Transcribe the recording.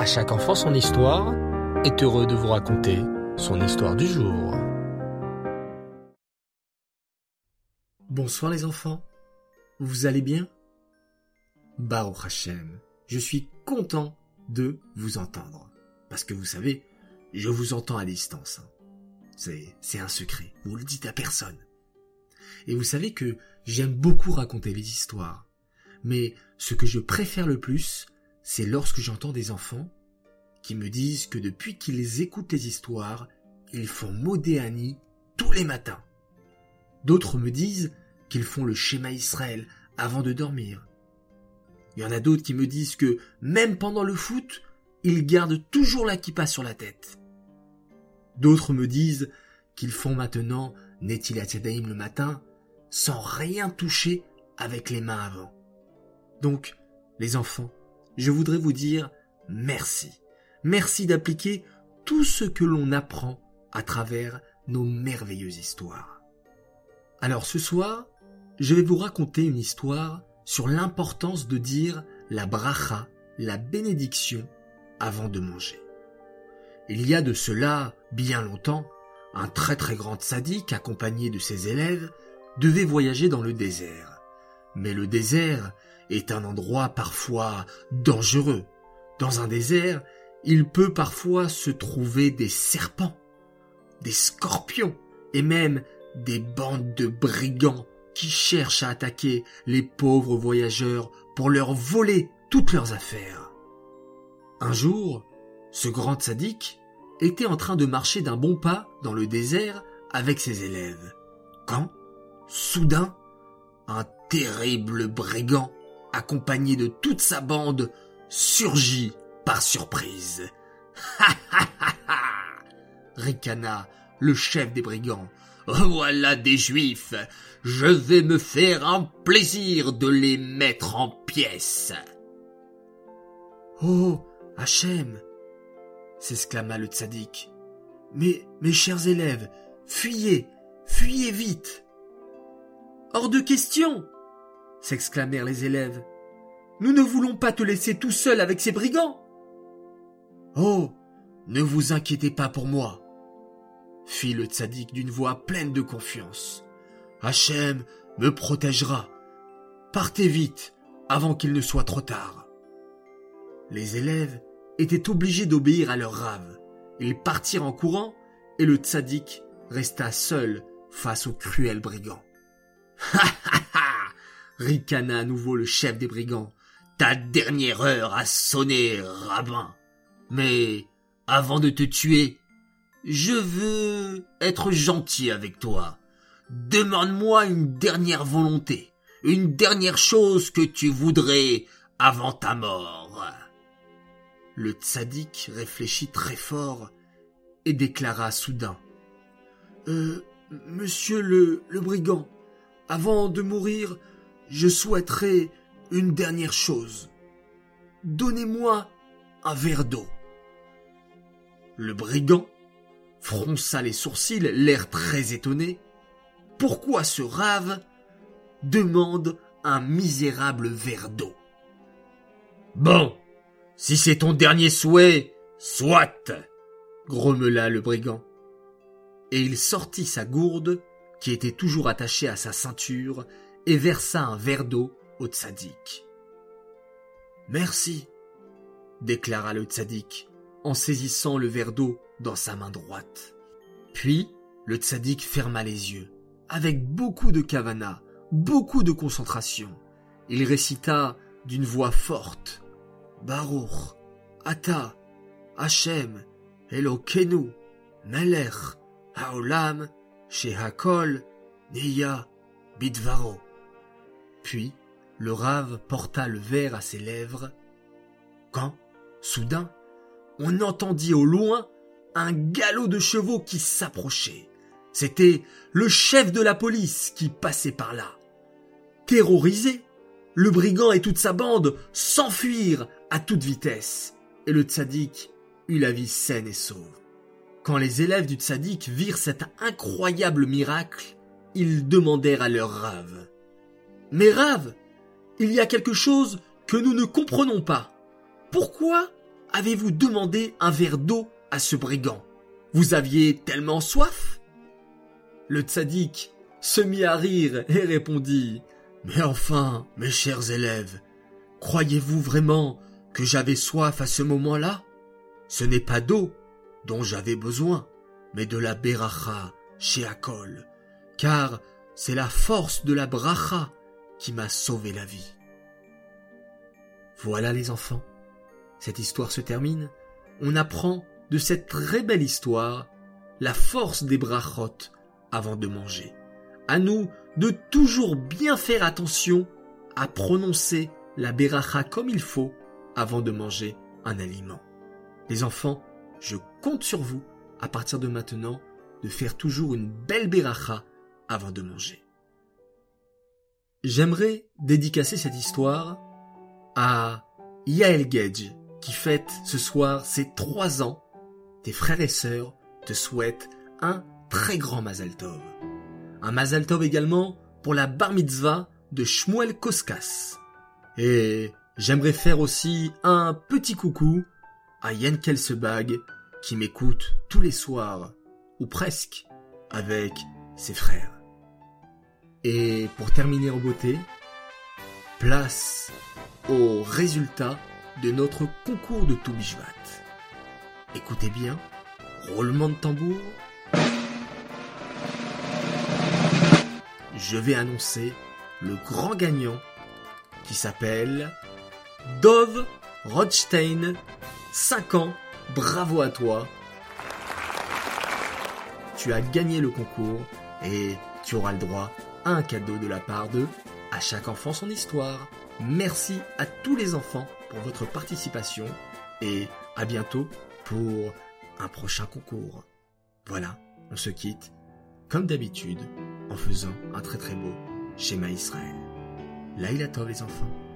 À chaque enfant son histoire est heureux de vous raconter son histoire du jour. Bonsoir les enfants, vous allez bien? Baruch Hashem, je suis content de vous entendre. Parce que vous savez, je vous entends à distance. Hein. C'est, c'est un secret, vous le dites à personne. Et vous savez que j'aime beaucoup raconter les histoires. Mais ce que je préfère le plus, c'est lorsque j'entends des enfants qui me disent que depuis qu'ils écoutent les histoires, ils font Modéani tous les matins. D'autres me disent qu'ils font le schéma Israël avant de dormir. Il y en a d'autres qui me disent que même pendant le foot, ils gardent toujours la kippa sur la tête. D'autres me disent qu'ils font maintenant Netilat Yadayim le matin sans rien toucher avec les mains avant. Donc, les enfants, je voudrais vous dire merci. Merci d'appliquer tout ce que l'on apprend à travers nos merveilleuses histoires. Alors ce soir, je vais vous raconter une histoire sur l'importance de dire la bracha, la bénédiction, avant de manger. Il y a de cela bien longtemps, un très très grand sadique accompagné de ses élèves devait voyager dans le désert. Mais le désert est un endroit parfois dangereux. Dans un désert, il peut parfois se trouver des serpents, des scorpions et même des bandes de brigands qui cherchent à attaquer les pauvres voyageurs pour leur voler toutes leurs affaires. Un jour, ce grand sadique était en train de marcher d'un bon pas dans le désert avec ses élèves, quand, soudain, un terrible brigand, accompagné de toute sa bande, surgit par surprise. Ha ha ha ha ricana le chef des brigands. Voilà des juifs. Je vais me faire un plaisir de les mettre en pièces. Oh, Hachem s'exclama le tzaddik. Mais, mes chers élèves, fuyez, fuyez vite. Hors de question s'exclamèrent les élèves. Nous ne voulons pas te laisser tout seul avec ces brigands. Oh, ne vous inquiétez pas pour moi, fit le tzaddik d'une voix pleine de confiance. Hachem me protégera. Partez vite, avant qu'il ne soit trop tard. Les élèves étaient obligés d'obéir à leur rave. Ils partirent en courant et le tzaddik resta seul face aux cruels brigands. Ricana à nouveau le chef des brigands. Ta dernière heure a sonné, rabbin. Mais avant de te tuer, je veux être gentil avec toi. Demande-moi une dernière volonté, une dernière chose que tu voudrais avant ta mort. Le tzaddik réfléchit très fort et déclara soudain. Euh, monsieur le brigand, avant de mourir, je souhaiterais une dernière chose. Donnez-moi un verre d'eau. Le brigand fronça les sourcils, l'air très étonné. Pourquoi ce rave demande un misérable verre d'eau? Bon, si c'est ton dernier souhait, soit grommela le brigand. Et il sortit sa gourde, qui était toujours attachée à sa ceinture, et versa un verre d'eau au tzaddik. Merci, déclara le tzaddik en saisissant le verre d'eau dans sa main droite. Puis, le tzaddik ferma les yeux, avec beaucoup de kavana, beaucoup de concentration. Il récita d'une voix forte Baruch, Ata, Hachem, Elokenu, Melech, Haolam, Shehakol, Neya, Bidvaro. Puis, le rave porta le verre à ses lèvres, quand, soudain, on entendit au loin un galop de chevaux qui s'approchait. C'était le chef de la police qui passait par là. Terrorisé, le brigand et toute sa bande s'enfuirent à toute vitesse, et le tzaddik eut la vie saine et sauve. Quand les élèves du tzaddik virent cet incroyable miracle, ils demandèrent à leur rave. Mais rave, il y a quelque chose que nous ne comprenons pas. Pourquoi avez-vous demandé un verre d'eau à ce brigand? Vous aviez tellement soif? Le tzaddik se mit à rire et répondit Mais enfin, mes chers élèves, croyez-vous vraiment que j'avais soif à ce moment-là? Ce n'est pas d'eau dont j'avais besoin, mais de la beracha chez Akol, car c'est la force de la bracha qui m'a sauvé la vie. Voilà les enfants, cette histoire se termine. On apprend de cette très belle histoire la force des brachot avant de manger. À nous de toujours bien faire attention à prononcer la beracha comme il faut avant de manger un aliment. Les enfants, je compte sur vous à partir de maintenant de faire toujours une belle beracha avant de manger. J'aimerais dédicacer cette histoire à Yael Gedge qui fête ce soir ses trois ans. Tes frères et sœurs te souhaitent un très grand Mazal Tov. Un Mazal Tov également pour la bar mitzvah de Shmuel Koskas. Et j'aimerais faire aussi un petit coucou à Yann Kelsebag qui m'écoute tous les soirs, ou presque, avec ses frères. Et pour terminer en beauté, place aux résultats de notre concours de Toubishvat. Écoutez bien, roulement de tambour. Je vais annoncer le grand gagnant qui s'appelle Dove Rothstein. 5 ans, bravo à toi. Tu as gagné le concours et tu auras le droit un cadeau de la part de À chaque enfant son histoire. Merci à tous les enfants pour votre participation et à bientôt pour un prochain concours. Voilà, on se quitte, comme d'habitude, en faisant un très très beau schéma Israël. Laïla les enfants.